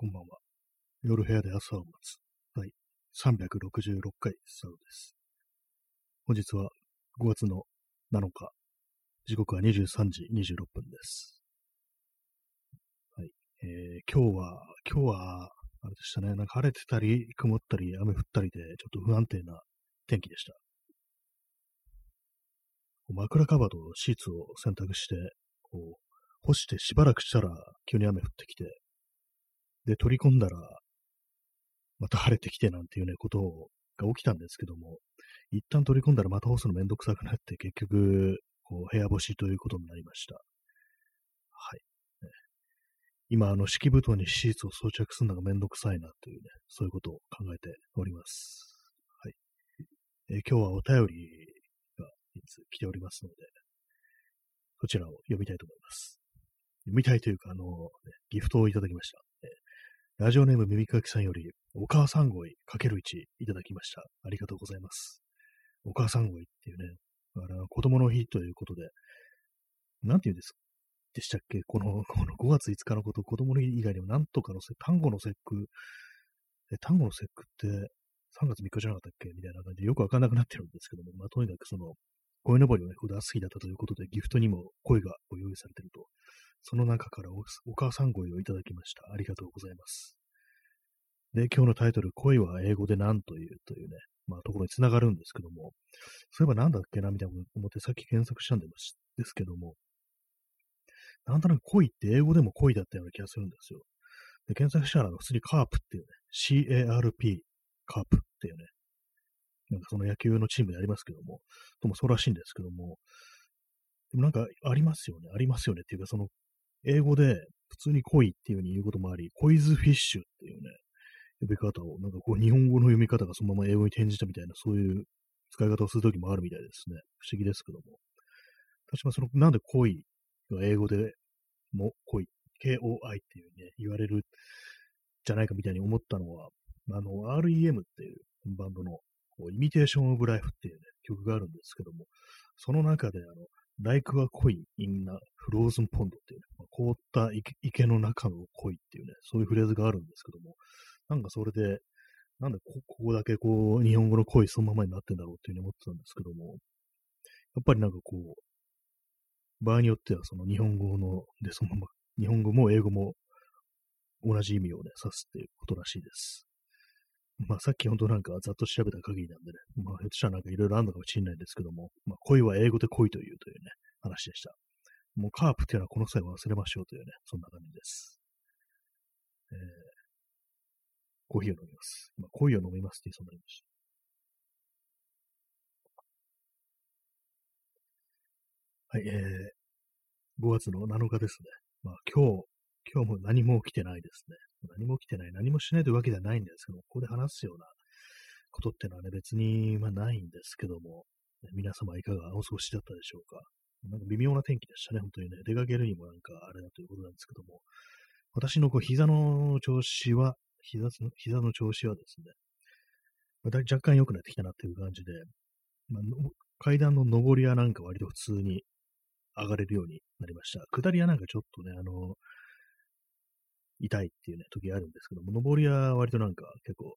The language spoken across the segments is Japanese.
こんばんは。夜部屋で朝を待つ。第366回スタートです。本日は5月の7日。時刻は23時26分です。はい。えー、今日は、今日は、あれでしたね。なんか晴れてたり、曇ったり、雨降ったりで、ちょっと不安定な天気でした。枕カバーとシーツを選択して、こう、干してしばらくしたら急に雨降ってきて、で、取り込んだら、また晴れてきてなんていうね、ことが起きたんですけども、一旦取り込んだらまた干すのめんどくさくなって、結局、こう、部屋干しということになりました。はい。ね、今、あの、敷布団にシーツを装着するのがめんどくさいなというね、そういうことを考えております。はい。え、今日はお便りがいつ来ておりますので、そちらを読みたいと思います。読みたいというか、あの、ね、ギフトをいただきました。ラジオネーム耳かきさんより、お母さん声かける1いただきました。ありがとうございます。お母さん声っていうね、あの子供の日ということで、なんて言うんですでしたっけ？この、この5月5日のこと、子供の日以外にもなんとかのせ単語の節句、え、単語の節句って3月3日じゃなかったっけ？みたいな感じでよくわかんなくなってるんですけども、まあ、とにかくその、声登りをね、普段好きだったということで、ギフトにも声がご用意されているとその中からお母さん声をいただきました。ありがとうございます。で、今日のタイトル、恋は英語で何というというね、まあ、ところにつながるんですけども、そういえばなんだっけな、みたいなこと思ってさっき検索したんですけども、なんとなく恋って英語でも恋だったような気がするんですよ。で、検索したら、普通にカープっていうね、CARP、カープっていうね、なんかその野球のチームでありますけども、ともそうらしいんですけども、でもなんかありますよね、ありますよねっていうか、その英語で普通に恋っていう風に言うこともあり、コイズフィッシュっていうね、呼び方を、なんかこう日本語の読み方がそのまま英語に転じたみたいな、そういう使い方をするときもあるみたいですね。不思議ですけども。私はその、なんで恋が英語でも恋、KOI っていうね、言われるじゃないかみたいに思ったのは、あの、REM っていうバンドの、イミテーションオブライフっていうね、曲があるんですけども、その中で、あの、like a koi in a frozen pond っていうね、まあ、凍った池の中の恋っていうね、そういうフレーズがあるんですけども、なんかそれで、なんでここだけこう、日本語の恋そのままになってんだろうっていうふうに思ってたんですけども、やっぱりなんかこう、場合によってはその日本語の、で、そのまま、日本語も英語も同じ意味をね、指すっていうことらしいです。まあさっき本当なんかざっと調べた限りなんでね、まあひょっとしたらなんかいろいろあるのかもしれないんですけども、まあ恋は英語で恋というというね、話でした。もうカープっていうのはこの際忘れましょうというね、そんな感じです。えー、コーヒーを飲みます。まあ、コーヒーを飲みますって言いそうになりました。はい、えー、5月の7日ですね。まあ今日、今日も何も起きてないですね。何も起きてない、何もしないというわけではないんですけども、ここで話すようなことってのはね、別に、まあ、ないんですけども、皆様いかがお過ごしだったでしょうか。なんか微妙な天気でしたね、本当にね。出かけるにもなんかあれだということなんですけども、私のこう膝の調子は、膝膝の調子はですね、また若干良くなってきたなっていう感じで、まあ、階段の上りはなんか割と普通に上がれるようになりました。下りはなんかちょっとね、あの、痛いっていうね、時あるんですけども、上りは割となんか結構、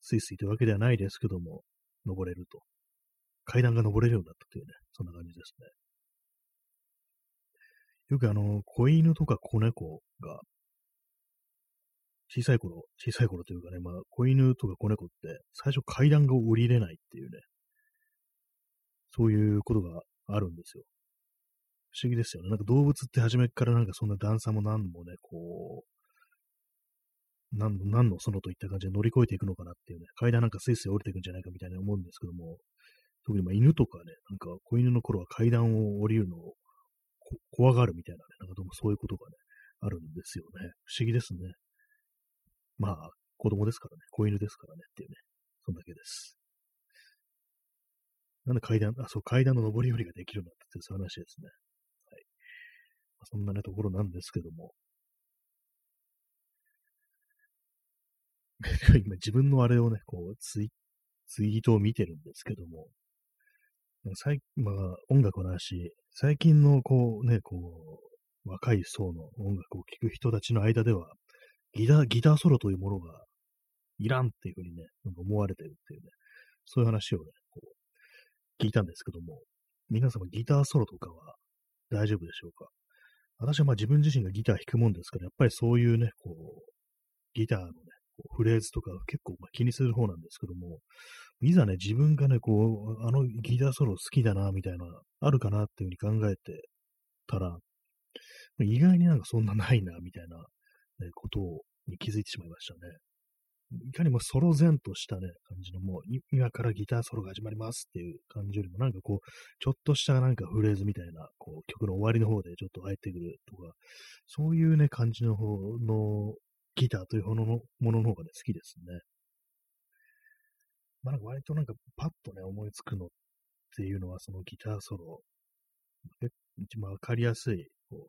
スイスイというわけではないですけども、登れると。階段が登れるようになったというね、そんな感じですね。よくあの、子犬とか子猫が、小さい頃、小さい頃というかね、まあ、子犬とか子猫って、最初階段が降りれないっていうね、そういうことがあるんですよ。不思議ですよね。なんか動物って初めからなんかそんな段差も何もね、こう、何の、何のそのといった感じで乗り越えていくのかなっていうね、階段なんかスイスイ降りていくんじゃないかみたいな思うんですけども、特にまあ犬とかね、なんか子犬の頃は階段を降りるのを怖がるみたいなね、なんかどうもそういうことがね、あるんですよね。不思議ですね。まあ、子供ですからね、子犬ですからねっていうね、そんだけです。なんで階段、あ、そう、階段の上り下りができるようになったってそういう話ですね。はい。まあ、そんなね、ところなんですけども、今自分のあれをね、こうツイ、ツイートを見てるんですけども、最まあ、音楽の話、最近のこうね、こう、若い層の音楽を聴く人たちの間では、ギター、ギターソロというものがいらんっていうふうにね、なんか思われてるっていうね、そういう話をね、こう、聞いたんですけども、皆様ギターソロとかは大丈夫でしょうか？私はまあ自分自身がギター弾くもんですから、やっぱりそういうね、こう、ギターのね、フレーズとか結構ま気にする方なんですけども、いざね、自分がね、こう、あのギターソロ好きだな、みたいな、あるかなっていうふうに考えてたら、意外になんかそんなないな、みたいな、ね、ことに気づいてしまいましたね。いかにもソロ前としたね、感じのもう、今からギターソロが始まりますっていう感じよりも、なんかこう、ちょっとしたなんかフレーズみたいな、こう、曲の終わりの方でちょっと入ってくるとか、そういうね、感じの方のギターというもののものの方がね、好きですね。まあ、なんか割となんかパッとね、思いつくのっていうのは、そのギターソロ、一番わかりやすい、こう、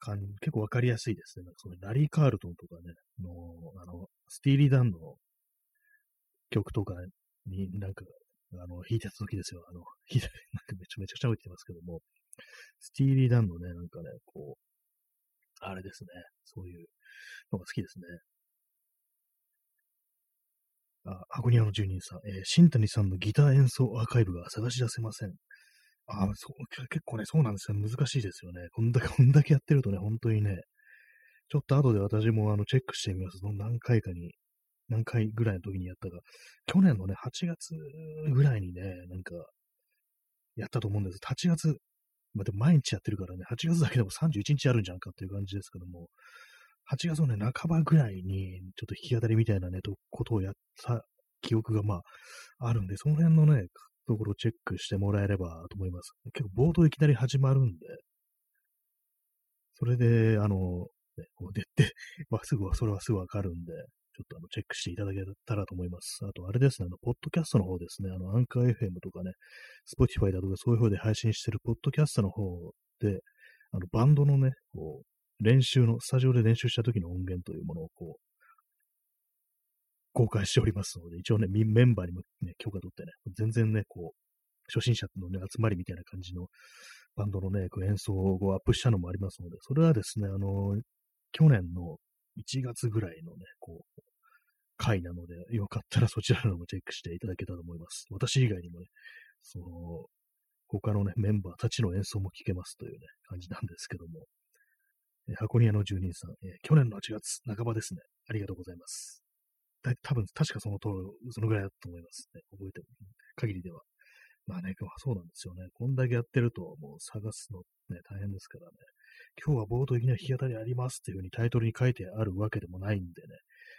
かん結構わかりやすいですね。なんかそのラリー・カールトンとかね、の、あの、スティーリー・ダンの曲とかになんか、あの、弾いてた時ですよ。あの、弾いて、なんかめちゃめちゃ喋ってますけども、スティーリー・ダンのね、なんかね、こう、あれですね。そういうのが好きですね。あ、アゴニアの住人さん、えー、新谷さんのギター演奏アーカイブが探し出せません。あそう結構ね、そうなんですよ。難しいですよね。こんだけ、こんだけやってるとね、本当にね、ちょっと後で私もあのチェックしてみます。何回かに、何回ぐらいの時にやったか。去年のね、8月ぐらいにね、なんか、やったと思うんです。8月、まあ、でも毎日やってるからね、8月だけでも31日あるんじゃんかっていう感じですけども、8月のね、半ばぐらいに、ちょっと弾き語りみたいなね、とことをやった記憶がまあ、あるんで、その辺のね、ところをチェックしてもらえればと思います。結構冒頭いきなり始まるんで、それで、あの、ね、こう出て、まあ、すぐは、それはすぐわかるんで、ちょっとあの、チェックしていただけたらと思います。あと、あれですね、あの、ポッドキャストの方ですね、あの、アンカー FM とかね、 Spotify だとかそういう方で配信してるポッドキャストの方で、あの、バンドのね、こう、練習の、スタジオで練習した時の音源というものをこう、公開しておりますので、一応ね、メンバーにもね、許可取ってね、全然ね、こう、初心者のね、集まりみたいな感じのバンドのね、こう演奏をアップしたのもありますので、それはですね、あの、去年の1月ぐらいのね、こう、回なので、よかったらそちらのもチェックしていただけたらと思います。私以外にもね、その、他のね、メンバーたちの演奏も聴けますというね、感じなんですけども、え箱庭の住人さん、え去年の8月半ばですね。ありがとうございます。多分、確かその通り、そのぐらいだと思いますね。覚えてる限りでは。まあね、そうなんですよね。こんだけやってると、もう探すのね、大変ですからね。今日は冒頭的な弾き語りありますっていうふうにタイトルに書いてあるわけでもないんでね。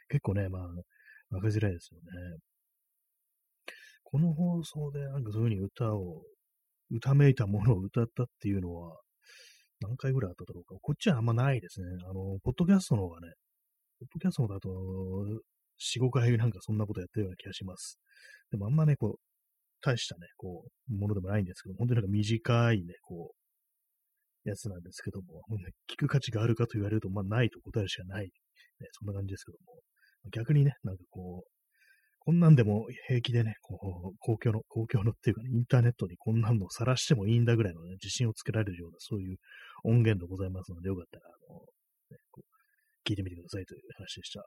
結構ね、まあ、わかりづらいですよね。この放送でなんかそういうふうに歌を、歌めいたものを歌ったっていうのは、何回ぐらいあっただろうか。こっちはあんまないですね。あの、ポッドキャストの方がね、ポッドキャストだと、4、5回なんかそんなことやってるような気がします。でもあんまね、こう、大したね、こう、ものでもないんですけど、本当になんか短いね、こう、やつなんですけども、聞く価値があるかと言われると、まあ、ないと答えるしかない、ね、そんな感じですけども、逆にね、なんかこう、こんなんでも平気でね、こう、公共の、公共のっていうかね、インターネットにこんなんのを晒してもいいんだぐらいのね、自信をつけられるような、そういう音源でございますので、よかったら、あの、ね、こう聞いてみてくださいという話でした。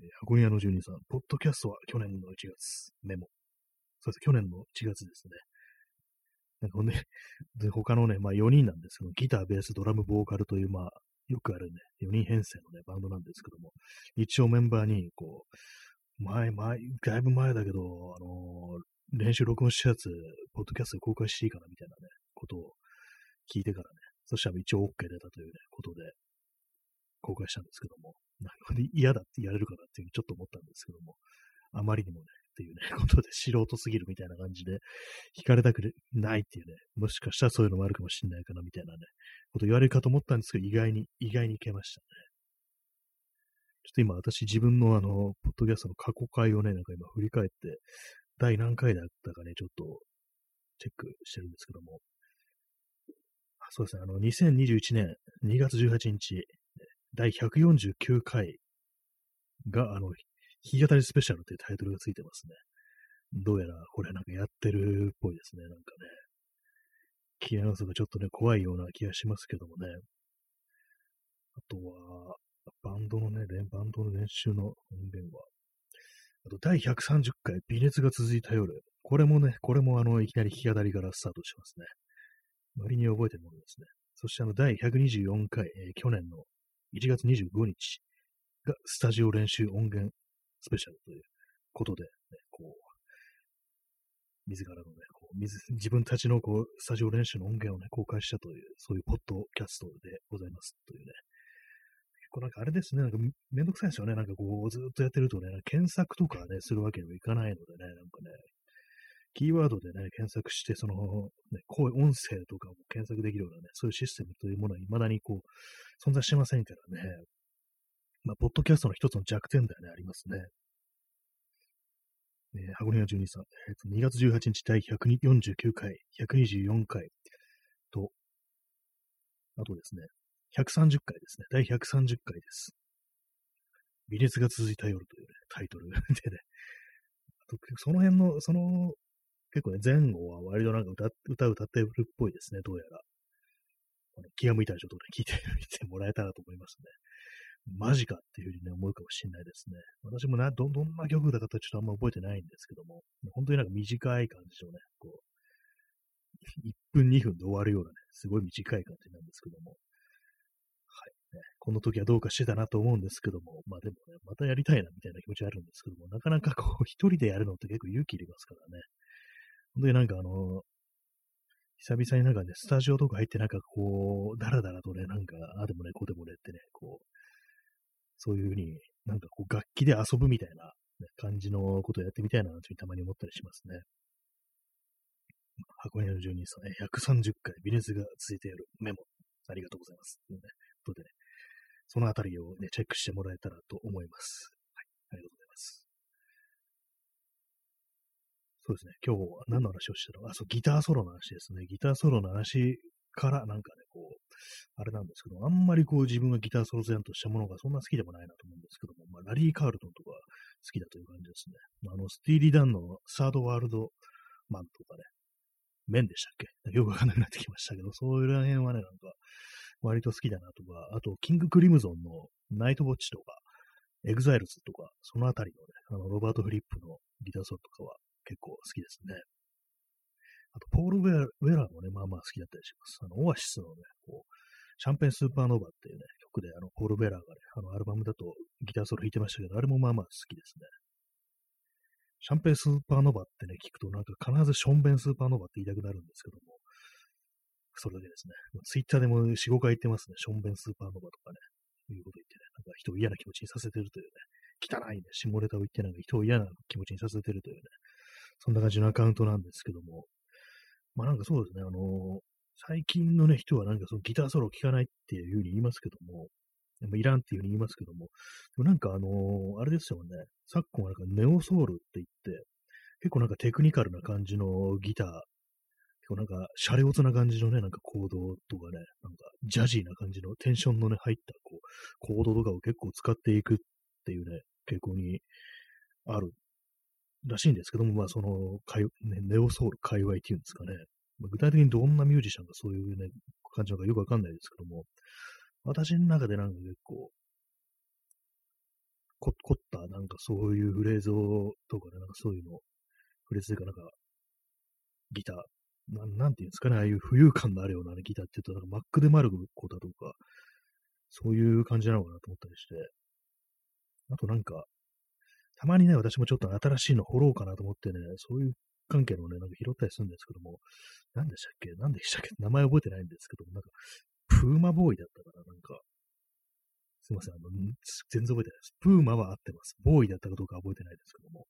えー、箱庭の住人さん、ポッドキャストは去年の1月、メモ。そうです、去年の1月ですね。なんかね、で、他のね、まあ4人なんですけど、ギター、ベース、ドラム、ボーカルという、まあ、よくあるね、4人編成のね、バンドなんですけども、一応メンバーに、こう、前、前、だいぶ前だけど、あのー、練習録音したやつ、ポッドキャスト公開していいかな、みたいなね、ことを聞いてからね、そしたら一応 OK 出たというね、ことで、公開したんですけども、なんか嫌だって言われるかなっていうふうにちょっと思ったんですけども、あまりにもね、ていうね、ことで素人すぎるみたいな感じで、惹かれたくないっていうね、もしかしたらそういうのもあるかもしれないかなみたいなね、こと言われるかと思ったんですけど、意外に、意外にいけましたね。ちょっと今私自分のあの、ポッドキャストの過去回をね、なんか今振り返って、第何回だったかね、ちょっとチェックしてるんですけども、あそうですね、あの、2021年2月18日、第149回が、あの、弾き語りスペシャルというタイトルがついてますね。どうやらこれなんかやってるっぽいですね、なんかね。聞き直すがちょっとね、怖いような気がしますけどもね。あとは、バンドのね、バンドの練習の音源は、あと、第130回、微熱が続いた夜。これもね、これもあの、いきなり弾き語りからスタートしますね。割に覚えてるものですね。そしてあの、第124回、えー、去年の1月25日がスタジオ練習音源スペシャルということで、ね、こう、自らのね、こう自自分たちのこうスタジオ練習の音源をね、公開したという、そういうポッドキャストでございますというね、結構なんかあれですね、なんかめんどくさいですよね。なんかこう、ずっとやってるとね、検索とかね、するわけにもいかないのでね、なんかね、キーワードでね、検索して、その、ね、声、音声とかも検索できるようなね、そういうシステムというものは未だにこう、存在してませんからね。まあ、ポッドキャストの一つの弱点だよね、ありますね。えー、箱根屋12さん、えーと、2月18日第149回、124回と、あとですね、130回ですね。第130回です。微熱が続いた夜という、ね、タイトル でね。その辺の、その、結構ね、前後は割となんか歌歌歌ってるっぽいですね、どうやら。気が向いたらちょっとね、聞いて みてもらえたらと思いますね。マジかっていうふうにね、思うかもしれないですね。私もな、ど、どんな曲だかとちょっとあんま覚えてないんですけども、本当になんか短い感じのね、こう、1分2分で終わるようなね、すごい短い感じなんですけども、はい。ね、この時はどうかしてたなと思うんですけども、まあでもね、またやりたいなみたいな気持ちあるんですけども、なかなかこう、一人でやるのって結構勇気いりますからね。本当になんかあの、久々になんかね、スタジオとか入ってなんかこう、だらだらとね、なんか、あでもね、こうでもねってね、こう、そういうふうになんかこう、楽器で遊ぶみたいな、感じのことをやってみたいなとたまに思ったりしますね。箱根の住人さん、130回、微熱が続いているメモ、ありがとうございます。という、ことでね、そのあたりをね、チェックしてもらえたらと思います。はい。ありがとうございます。そうですね。今日は何の話をしたの？あ、そう、ギターソロの話ですね。ギターソロの話からなんかね、こう、あれなんですけど、あんまりこう自分がギターソロ前としたものがそんな好きでもないなと思うんですけども、まあ、ラリー・カールトンとか好きだという感じですね。あの、スティーリー・ダンのサードワールドマンとかね、メンでしたっけ？よくわかんなくなってきましたけど、そういうら辺はね、なんか、割と好きだなとか、あと、キングクリムゾンのナイトウォッチとか、Exiles とか、そのあたりのね、あの、ロバート・フリップのギターソロとかは結構好きですね。あと、ポール・ウェラウェラーもね、まあまあ好きだったりします。あの、オアシスのね、こう、 Champagne Supernova っていうね、曲で、あの、ポール・ウェラーがね、あの、アルバムだとギターソロ弾いてましたけど、あれもまあまあ好きですね。 Champagne Supernova ってね、聞くとなんか必ずションベン Supernova って言いたくなるんですけども、それだけですね。ツイッターでも4、5回言ってますね。ションベン Supernova とかね。いうこと言ってね。なんか人を嫌な気持ちにさせてるというね。汚いね。下ネタを言ってなんか人を嫌な気持ちにさせてるというね。そんな感じのアカウントなんですけども。まあなんかそうですね。あの、最近のね、人はなんかそのギターソロを聴かないっていうふうに言いますけども、いらんっていうふうに言いますけども、でもなんかあの、あれですよね。昨今はなんかネオソウルって言って、結構なんかテクニカルな感じのギター結構なんか、シャレオツな感じのね、なんかコードとかね、なんか、ジャジーな感じのテンションのね、入った、こう、コードとかを結構使っていくっていうね、傾向にあるらしいんですけども、まあ、その、ね、ネオソウル界隈っていうんですかね、まあ、具体的にどんなミュージシャンがそういうね、感じなのかよくわかんないですけども、私の中でなんか結構、こ凝った、なんかそういうフレーズを、とかね、なんかそういうの、フレーズというかなんか、ギター、ななんていうんですかね、ああいう浮遊感のあるような、ね、ギターって言うと、なんかマックでマルコだとか、そういう感じなのかなと思ったりして、あとなんか、たまにね、私もちょっと新しいの掘ろうかなと思ってね、そういう関係のね、なんか拾ったりするんですけども、何でしたっけ？何でしたっけ？名前覚えてないんですけども、なんか、プーマボーイだったかな？なんか、すいません、あの、全然覚えてないです。プーマは合ってます。ボーイだったかどうか覚えてないですけども、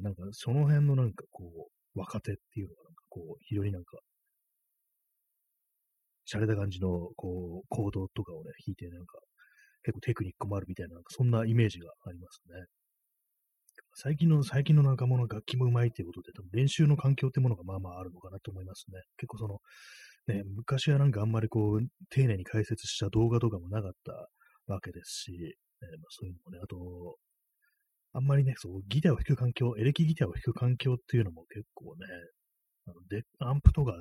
なんか、その辺のなんかこう、若手っていうのがなんかこう、非常になんか、洒落た感じの、こう、コードとかをね、弾いて、なんか、結構テクニックもあるみたいな、なんかそんなイメージがありますね。最近の、最近の仲間の楽器もうまいっていうことで、多分練習の環境ってものがまあまああるのかなと思いますね。結構その、ね、昔はなんかあんまりこう、丁寧に解説した動画とかもなかったわけですし、ねまあ、そういうのもね、あと、あんまりね、そう、ギターを弾く環境、エレキギターを弾く環境っていうのも結構ね、あのでアンプとか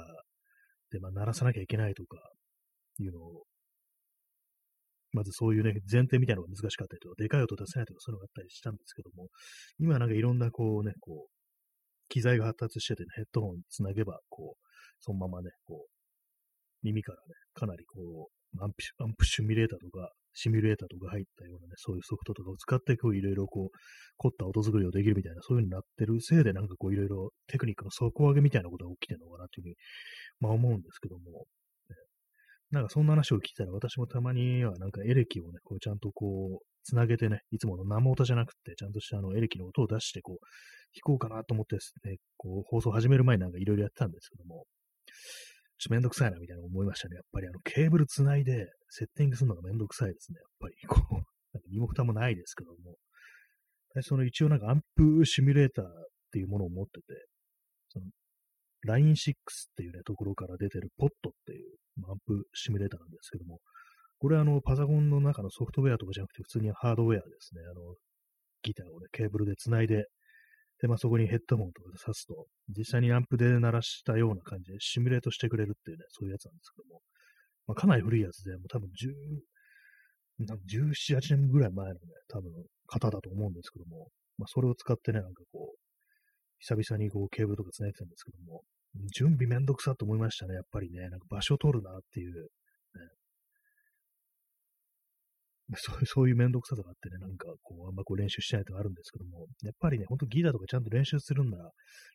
で、まあ、鳴らさなきゃいけないとか、いうのを、まずそういうね、前提みたいなのが難しかったりとか、でかい音出せないとかそういうのがあったりしたんですけども、今なんかいろんなこうね、こう、機材が発達してて、ね、ヘッドホンつなげば、こう、そのままね、こう、耳からね、かなりこう、アンプアンプシミュレーターとか、シミュレーターとか入ったようなね、そういうソフトとかを使って、こう、いろいろこう、凝った音作りをできるみたいな、そういう風になってるせいで、なんかこう、いろいろテクニックの底上げみたいなことが起きてるのかなというふうに、まあ思うんですけども、なんかそんな話を聞いたら、私もたまにはなんかエレキをね、こう、ちゃんとこう、つなげてね、いつもの生音じゃなくて、ちゃんとしたあのエレキの音を出して、こう、弾こうかなと思ってですね、こう、放送始める前なんかいろいろやってたんですけども、ちょっとめんどくさいなみたいな思いましたね。やっぱりあのケーブルつないでセッティングするのがめんどくさいですね。やっぱりこう、なんか身も蓋もないですけども。その一応なんかアンプシミュレーターっていうものを持ってて、その Line6 っていうね、ところから出てる POT っていうアンプシミュレーターなんですけども、これはあのパソコンの中のソフトウェアとかじゃなくて普通にハードウェアですね。あの、ギターをね、ケーブルで繋いでで、まあ、そこにヘッドホンとかで挿すと、実際にアンプで鳴らしたような感じでシミュレートしてくれるっていうね、そういうやつなんですけども、まあ、かなり古いやつで、もう多分10、なんか17、8年ぐらい前のね、多分型だと思うんですけども、まあ、それを使ってね、なんかこう、久々にこうケーブルとか繋いでたんですけども、準備めんどくさと思いましたね、やっぱりね、なんか場所取るなっていう、ね、そうそういうめんどくささがあってね、なんかこう、あんまこう練習しないとかあるんですけども、やっぱりね、ほんとギターとかちゃんと練習するんなら、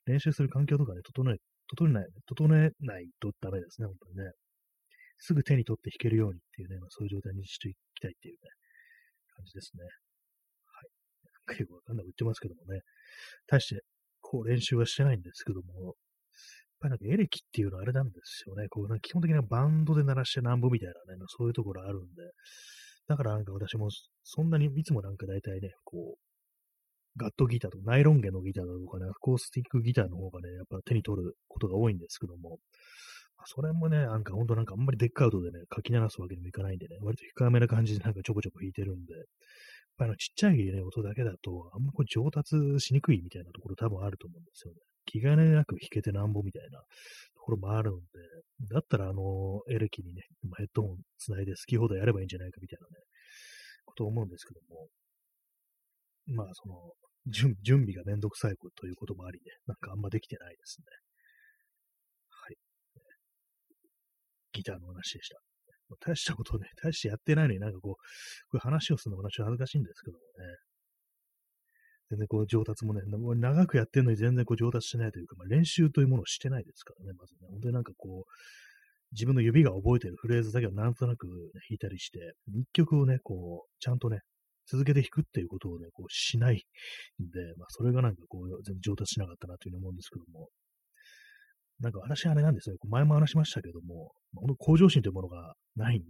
練習する環境とかね、整え、整えない、整えないとダメですね、本当にね。すぐ手に取って弾けるようにっていうね、まあ、そういう状態にしていきたいっていうね、感じですね。はい。結構わかんない言ってますけどもね、対して、こう練習はしてないんですけども、やっぱりなんかエレキっていうのはあれなんですよね。こうなんか基本的にはバンドで鳴らしてなんぼみたいなね、そういうところあるんで、だからなんか私もそんなにいつもなんか大体ね、こう、ガットギターとかナイロン弦のギターだとかね、アコースティックギターの方がね、やっぱ手に取ることが多いんですけども、それもね、なんかほんとなんかあんまりデッカウトでね、書き鳴らすわけにもいかないんでね、割と控えめな感じでなんかちょこちょこ弾いてるんで、あのちっちゃいね、音だけだと、あんまこう上達しにくいみたいなところ多分あると思うんですよね。気兼ねなく弾けてなんぼみたいなところもあるんで、だったらあの、エレキにね、ヘッドホンつないで好き放題やればいいんじゃないかみたいなね、ことを思うんですけども、まあその、準準備がめんどくさいということもありね、なんかあんまできてないですね。はい。ギターの話でした。大したことね、大してやってないのになんかこう、こういう話をするのもちょっと恥ずかしいんですけどもね。全然こう上達もね、長くやってるのに全然こう上達しないというか、まあ、練習というものをしてないですからね、まずね。本当になんかこう、自分の指が覚えてるフレーズだけをなんとなく、ね、弾いたりして、一曲をね、こう、ちゃんとね、続けて弾くっていうことをね、こうしないんで、まあ、それがなんかこう、全然上達しなかったなというふうに思うんですけども、なんか私あれなんですよ。前も話しましたけども、本当向上心というものがないんで、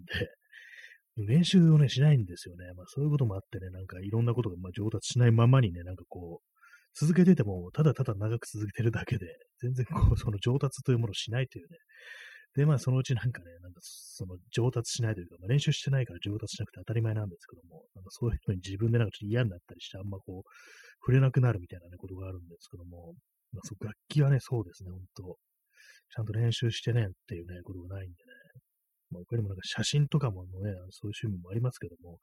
練習をね、しないんですよね。まあそういうこともあってね、なんかいろんなことがまあ上達しないままにね、なんかこう、続けてても、ただただ長く続けてるだけで、全然こう、その上達というものをしないというね。で、まあそのうちなんかね、なんかその上達しないというか、まあ、練習してないから上達しなくて当たり前なんですけども、なんかそういうのに自分でなんかちょっと嫌になったりして、あんまこう、触れなくなるみたいなね、ことがあるんですけども、まあ、そう楽器はね、そうですね、ほんと。ちゃんと練習してねっていうね、ことがないんでね。まあ、他にもなんか写真とかもね、そういう趣味もありますけども、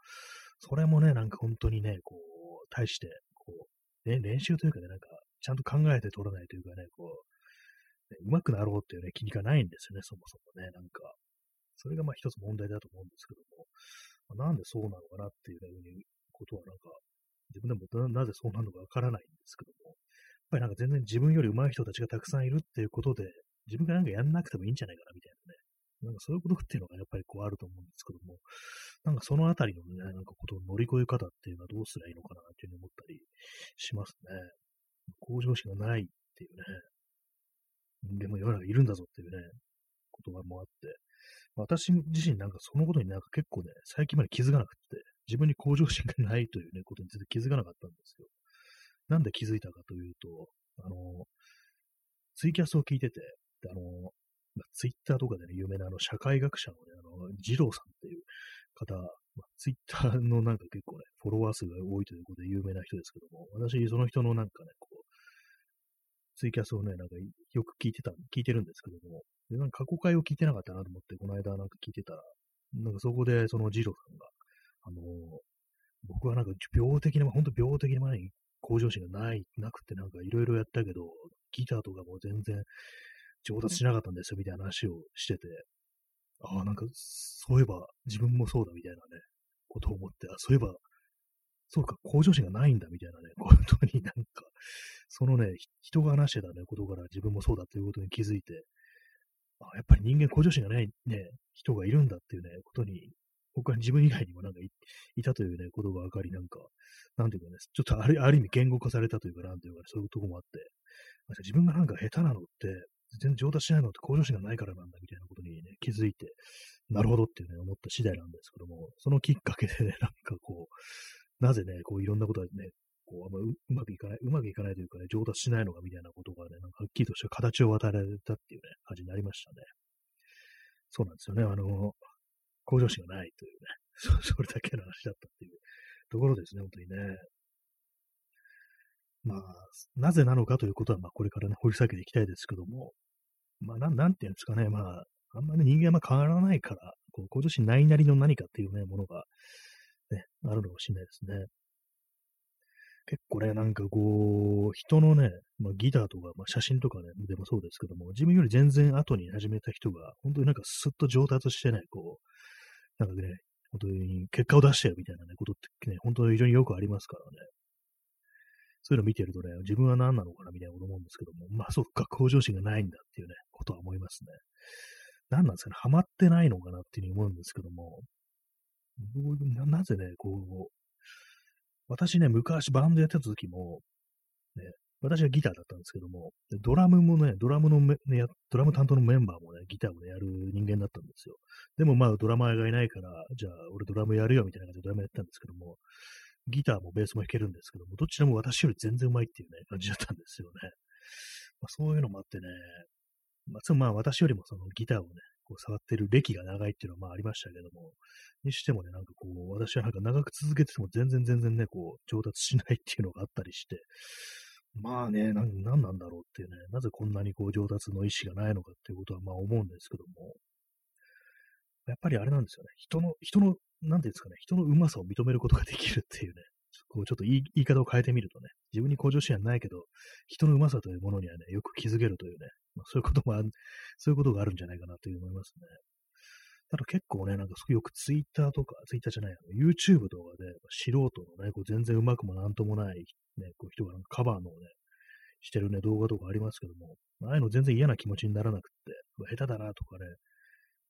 それもね、なんか本当にね、こう、対して、こう、ね、練習というかね、なんか、ちゃんと考えて撮らないというかね、こう、ね、上手くなろうっていうね、気がないんですよね、そもそもね、なんか。それがまあ一つ問題だと思うんですけども、まあ、なんでそうなのかなっていうね、ことはなんか、自分でもなぜそうなるのかわからないんですけども、やっぱりなんか全然自分より上手い人たちがたくさんいるっていうことで、自分がなんかやんなくてもいいんじゃないかなみたいなね、なんかそういうことっていうのがやっぱりこうあると思うんですけども、なんかそのあたりのね、なんかことの乗り越え方っていうのはどうすればいいのかなっていうふうに思ったりしますね。向上心がないっていうね、でも世の中いるんだぞっていうね、言葉もあって、私自身なんかそのことになんか結構ね、最近まで気づかなくて、自分に向上心がないというね、ことについて気づかなかったんですよ。なんで気づいたかというと、あの、ツイキャスを聞いてて、あの、まあ、ツイッターとかでね、有名なあの社会学者のね、あの、二郎さんっていう方、まあ、ツイッターのなんか結構ね、フォロワー数が多いということで有名な人ですけども、私、その人のなんかね、こう、ツイキャスをね、なんかよく聞いてた、聞いてるんですけども、でなんか過去回を聞いてなかったなと思って、この間なんか聞いてたら、なんかそこでその二郎さんが、あの、僕はなんか病的な、本当病的な前に向上心がない、なくてなんかいろいろやったけど、ギターとかも全然上達しなかったんですよ、みたいな話をしてて、ああ、なんか、そういえば自分もそうだみたいなね、ことを思って、あ、そういえば、そうか、向上心がないんだみたいなね、本当になんか、そのね、人が話してたね、ことから自分もそうだということに気づいて、あやっぱり人間向上心がないね、人がいるんだっていうね、ことに、僕は自分以外にもなんかいたというね、ことが分かり、なんか、なんていうかね、ちょっとあるある意味言語化されたというか、なんていうか、ね、そういうとこもあって、自分がなんか下手なのって、全然上達しないのって向上心がないからなんだみたいなことにね、気づいて、なるほどっていうね、思った次第なんですけども、そのきっかけでね、なんかこう、なぜね、こういろんなことがね、こう、あんまうまくいかない、うまくいかないというかね、上達しないのかみたいなことがね、なんかはっきりとした形を与えられたっていうね、感じになりましたね。そうなんですよね。あの、向上心がないというね、それだけの話だったっていうところですね、本当にね。まあ、なぜなのかということは、まあ、これからね、掘り下げていきたいですけども、まあ、なん、なんていうんですかね、まあ、あんまり人間は変わらないから、こう、向上心ないなりの何かっていうね、ものが、ね、あるのかもしれないですね。結構ね、なんかこう、人のね、まあ、ギターとか、まあ、写真とかね、でもそうですけども、自分より全然後に始めた人が、本当になんかスッと上達してね、こう、なんかね、本当に結果を出してるみたいなね、ことってね、本当に非常によくありますからね。そういうの見てるとね、自分は何なのかなみたいなこと思うんですけども、まあそっか、向上心がないんだっていうね、ことは思いますね。何なんですかね、ハマってないのかなっていうふうに思うんですけども、ななぜね、こう、私ね、昔バンドやってた時も、ね、私はギターだったんですけども、ドラムもね、ドラムのね、ドラム担当のメンバーもね、ギターをね、やる人間だったんですよ。でもまあ、ドラマーがいないから、じゃあ、俺ドラムやるよみたいな感じでドラムやってたんですけども、ギターもベースも弾けるんですけども、どちらも私より全然うまいっていうね、感じだったんですよね。まあ、そういうのもあってね、まあ、まあ私よりもそのギターをね、こう触ってる歴が長いっていうのはまあありましたけども、にしてもね、なんかこう、私はなんか長く続けてても全然全然ね、こう、上達しないっていうのがあったりして、まあね、なん、なんなんだろうっていうね、なぜこんなにこう上達の意思がないのかっていうことはまあ思うんですけども、やっぱりあれなんですよね。人の、人の、なんていうんですかね、人のうまさを認めることができるっていうね、こうちょっと言い言い方を変えてみるとね、自分に向上心はないけど、人のうまさというものにはね、よく気づけるというね、まあ、そういうこともあそういうことがあるんじゃないかなという思いますね。ただ結構ね、なんかよくツイッターとか、ツイッターじゃない、YouTube とかで、素人のね、こう全然うまくもなんともない、ね、こう人がなんかカバーのね、してるね、動画とかありますけども、ああいうの全然嫌な気持ちにならなくって、下手だなとかね、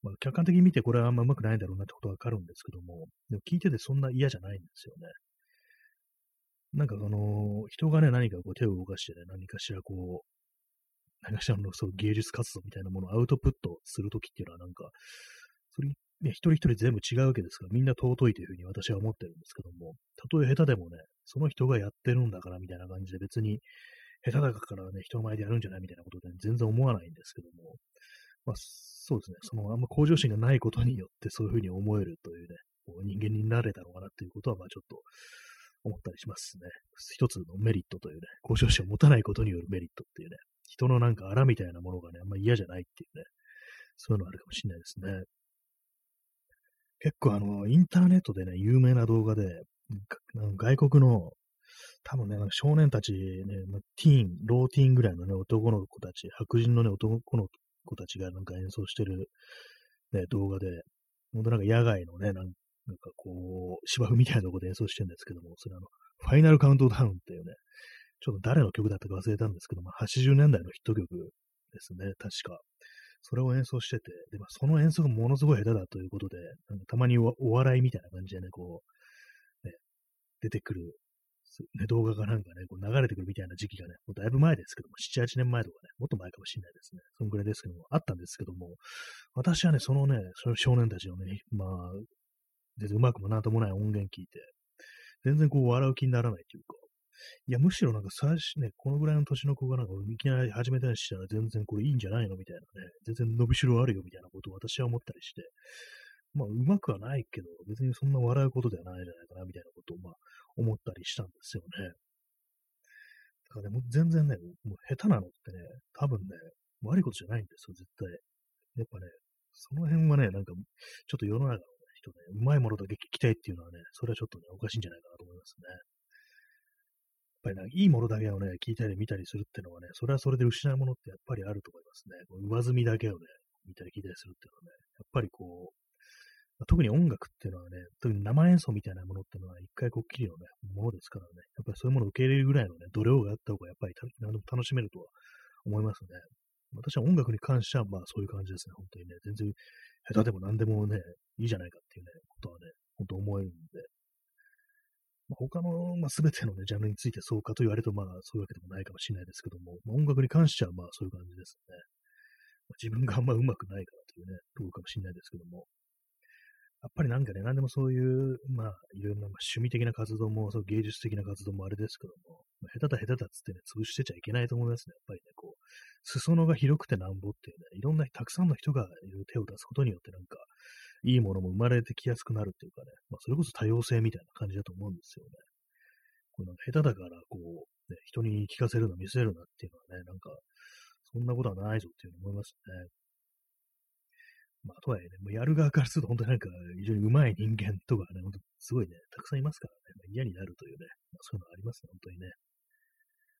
まあ、客観的に見てこれはあんま上手くないんだろうなってことはわかるんですけども、でも聞いててそんな嫌じゃないんですよね。なんかその、人がね、何かこう手を動かしてね、何かしらこう、何かしらのそう芸術活動みたいなものをアウトプットするときっていうのはなんか、それ、ね、一人一人全部違うわけですから、みんな尊いというふうに私は思ってるんですけども、たとえ下手でもね、その人がやってるんだからみたいな感じで別に、下手だからね、人前でやるんじゃないみたいなことで、全然思わないんですけども、まあ、そうですね、そのあんま向上心がないことによってそういうふうに思えるというね、こう人間になれたのかなっていうことは、まあちょっと思ったりしますね。一つのメリットというね、向上心を持たないことによるメリットっていうね、人のなんか荒みたいなものがね、あんま嫌じゃないっていうね、そういうのあるかもしれないですね。結構あの、インターネットでね、有名な動画で、外国の、多分ね、少年たちね、ティーン、ローティーンぐらいのね、男の子たち、白人のね、男の子たちがなんか演奏してる、ね、動画で、本当なんか野外のね、なんかこう、芝生みたいなとこで演奏してるんですけども、それあの、 Final Countdown っていうね、ちょっと誰の曲だったか忘れたんですけども、80年代のヒット曲ですね、確か。それを演奏してて、で、まあ、その演奏がものすごい下手だということで、なんかたまにお笑いみたいな感じでね、こう、ね、出てくる、ね、動画がなんかね、こう流れてくるみたいな時期がね、もうだいぶ前ですけども、7、8年前とかね、もっと前かもしれないですね。そのぐらいですけども、あったんですけども、私はね、そのね、その少年たちのね、まあ、全然うまくもなんともない音源聞いて、全然こう笑う気にならないというか、いや、むしろなんか最初ね、このぐらいの年の子がなんかいきなり始めたりしたら全然これいいんじゃないのみたいなね、全然伸びしろあるよみたいなことを私は思ったりして、まあ、うまくはないけど、別にそんな笑うことではないんじゃないかな、みたいなことを、まあ、思ったりしたんですよね。だからね、もう全然ね、もう下手なのってね、多分ね、悪いことじゃないんですよ、絶対。やっぱね、その辺はね、なんか、ちょっと世の中の、人ね、うまいものだけ聞きたいっていうのはね、それはちょっとね、おかしいんじゃないかなと思いますね。やっぱりないいものだけをね、聞いたり見たりするっていうのはね、それはそれで失うものってやっぱりあると思いますね。上積みだけをね、見たり聞いたりするっていうのはね、やっぱりこう、特に音楽っていうのはね、特に生演奏みたいなものっていうのは一回こっきりのね、ものですからね、やっぱりそういうものを受け入れるぐらいのね、度量があった方がやっぱり何でも楽しめるとは思いますね。私は音楽に関してはまあそういう感じですね、本当にね。全然下手でも何でもね、いいじゃないかっていうね、ことはね、本当思えるんで。まあ、他の、まあ、全てのね、ジャンルについてそうかと言われると、まあそういうわけでもないかもしれないですけども、まあ、音楽に関してはまあそういう感じですね。まあ、自分があんま上手くないからというね、ところかもしれないですけども。やっぱりなんかね、何でもそういう、まあ、いろんな、まあ、趣味的な活動も、そう芸術的な活動もあれですけども、まあ、下手だ下手だっつってね、潰してちゃいけないと思いますね。やっぱりね、こう、裾野が広くてなんぼっていうね、いろんな、たくさんの人が手を出すことによってなんか、いいものも生まれてきやすくなるっていうかね、まあ、それこそ多様性みたいな感じだと思うんですよね。こうなんか下手だから、こう、ね、人に聞かせるの、見せるなっていうのはね、なんか、そんなことはないぞっていうふうに思いますね。まあ、とはいえね、もうやる側からすると本当になんか非常に上手い人間とかね、本当すごいね、たくさんいますからね、まあ、嫌になるというね、まあ、そういうのありますね、本当にね。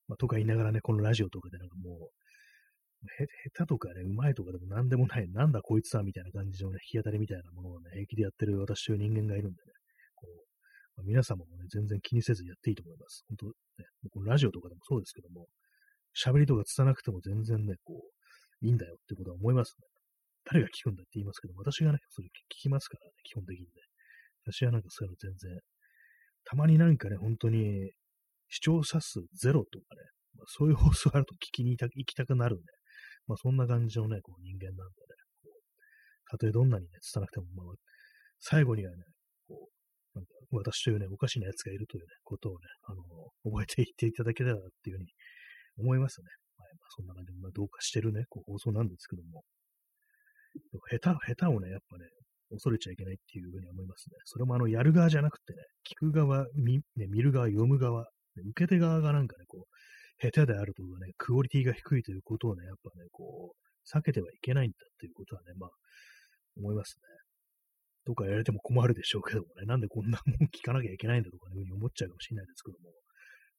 まあ、とか言いながらね、このラジオとかでなんかもう、へ下手とかね、上手いとかでも何でもない、なんだこいつはみたいな感じのね、弾き当たりみたいなものをね、平気でやってる私という人間がいるんでね、こう、まあ、皆様もね、全然気にせずやっていいと思います。本当ね、このラジオとかでもそうですけども、喋りとか伝なくても全然ね、こう、いいんだよってことは思いますね。誰が聞くんだって言いますけど、私がね、それ聞きますからね、基本的にね。私はなんかそういうの全然、たまになんかね、本当に視聴者数ゼロとかね、まあ、そういう放送あると聞きに行きたくなるんで、まあそんな感じのね、こう人間なんでね、たとえどんなにね、伝なくても、まあ、最後にはね、こう、なんか私というね、おかしな奴がいるというね、ことをね、あの、覚えていっていただけたらっていうふうに思いますね。はい、まあ、そんな感じで、まあ、どうかしてるね、こう放送なんですけども、下手、下手をね、やっぱね、恐れちゃいけないっていうふうに思いますね。それもあの、やる側じゃなくてね、聞く側、見,、ね、見る側、読む側、受け手側がなんかね、こう、下手であるとかね、クオリティが低いということをね、やっぱね、こう、避けてはいけないんだっていうことはね、まあ、思いますね。とかやられても困るでしょうけどもね、なんでこんなもん聞かなきゃいけないんだとかね、ふうに思っちゃうかもしれないですけども、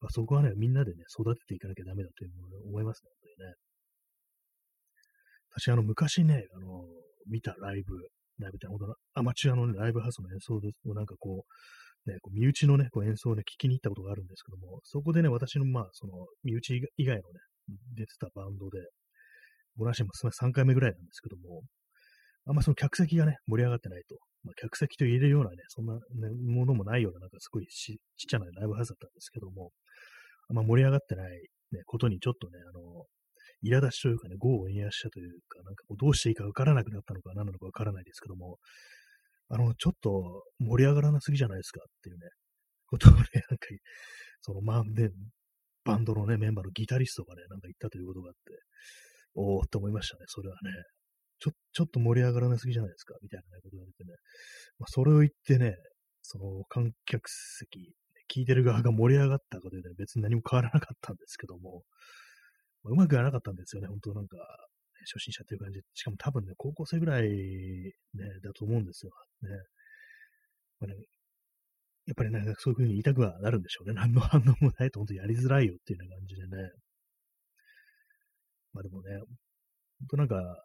まあ、そこはね、みんなでね、育てていかなきゃダメだというふうに思いますね、本当にね。私、あの、昔ね、あの、見たライブ、ライブって本当のアマチュアの、ね、ライブハウスの演奏です、なんかこう、ね、こう身内のね、こう演奏をね、聞きに行ったことがあるんですけども、そこでね、私の、まあ、その、身内以外のね、出てたバンドで、ごらしも3回目ぐらいなんですけども、あんまその客席がね、盛り上がってないと。まあ、客席と言えるようなね、そんな、ね、ものもないような、なんかすごいちっちゃなライブハウスだったんですけども、あんま盛り上がってない、ね、ことにちょっとね、あの、苛立ちというかね、業を煮やしたというか、なんかこうどうしていいかわからなくなったのか何なのかわからないですけども、あの、ちょっと盛り上がらなすぎじゃないですかっていうね、ことをね、なんか、その、まあ、ね、バンドのね、メンバーのギタリストがね、なんか言ったということがあって、おーって思いましたね、それはね。ちょ、ちょっと盛り上がらなすぎじゃないですか、みたいな、ことが言ってね。まあ、それを言ってね、その観客席、聞いてる側が盛り上がったかというと、ね、別に何も変わらなかったんですけども、まあ、うまくはなかったんですよね、本当なんか、初心者っていう感じ。しかも多分ね、高校生ぐらいね、だと思うんですよ。ね。まあねやっぱりなんかそういう風に言いたくはなるんでしょうね。何の反応もないと本当やりづらいよっていうような感じでね。まあでもね、本当なんか、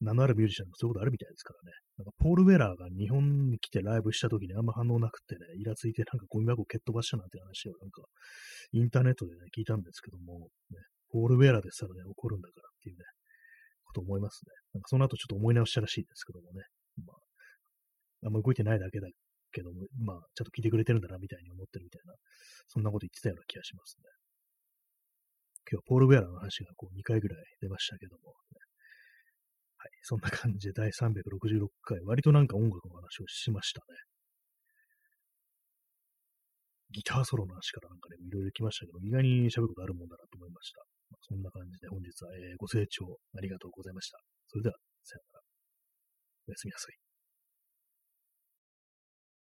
名のあるミュージシャンもそういうことあるみたいですからね。なんかポール・ウェラーが日本に来てライブした時にあんま反応なくてね、イラついてなんかゴミ箱蹴っ飛ばしたなんて話をなんかインターネットでね、聞いたんですけども、ね、ポール・ウェアラですらね、怒るんだからっていうね、こと思いますね。なんかその後ちょっと思い直したらしいですけどもね。まあ、あんま動いてないだけだけども、まあ、ちゃんと聞いてくれてるんだな、みたいに思ってるみたいな、そんなこと言ってたような気がしますね。今日はポール・ウェアラの話がこう2回ぐらい出ましたけども、ね、はい、そんな感じで第366回、割となんか音楽の話をしましたね。ギターソロの話からなんかね、いろいろ来ましたけど、意外に喋ることあるもんだなと思いました。そんな感じで本日は、えー、ご清聴ありがとうございました。それでは、さよなら。おやすみなさい。